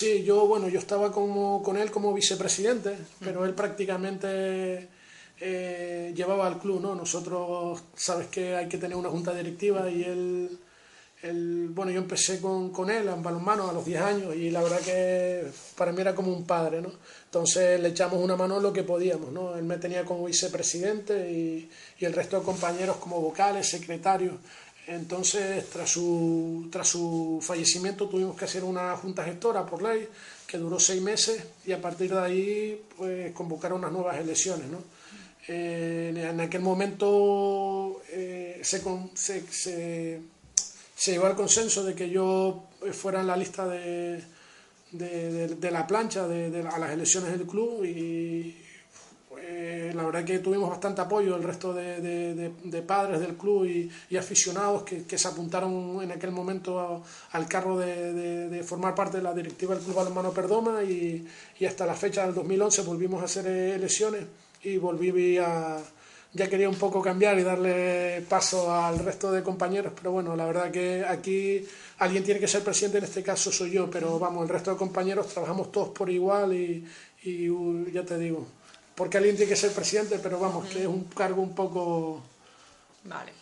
Sí, yo, bueno, yo estaba como, con él como vicepresidente, pero él prácticamente eh, llevaba al club, ¿no? Nosotros, sabes que hay que tener una junta directiva y él, bueno, yo empecé con, con él en balonmano a los 10 años y la verdad que para mí era como un padre, ¿no? Entonces le echamos una mano lo que podíamos, ¿no? Él me tenía como vicepresidente y, y el resto de compañeros como vocales, secretarios. Entonces, tras su, tras su fallecimiento tuvimos que hacer una junta gestora por ley que duró seis meses y a partir de ahí pues convocar unas nuevas elecciones. ¿no? Eh, en aquel momento eh, se, se, se, se, llegó al consenso de que yo fuera en la lista de, de, de, la plancha de, a las elecciones del club y, eh, la verdad que tuvimos bastante apoyo del resto de, padres del club y, aficionados que, se apuntaron en aquel momento al carro de, formar parte de la directiva del Club Balonmano Perdoma y, hasta la fecha del 2011 volvimos a hacer elecciones y volví a ya quería un poco cambiar y darle paso al resto de compañeros, pero bueno, la verdad que aquí alguien tiene que ser presidente, en este caso soy yo, pero vamos, el resto de compañeros trabajamos todos por igual y, y uh, ya te digo, porque alguien tiene que ser presidente, pero vamos, que es un cargo un poco... Vale.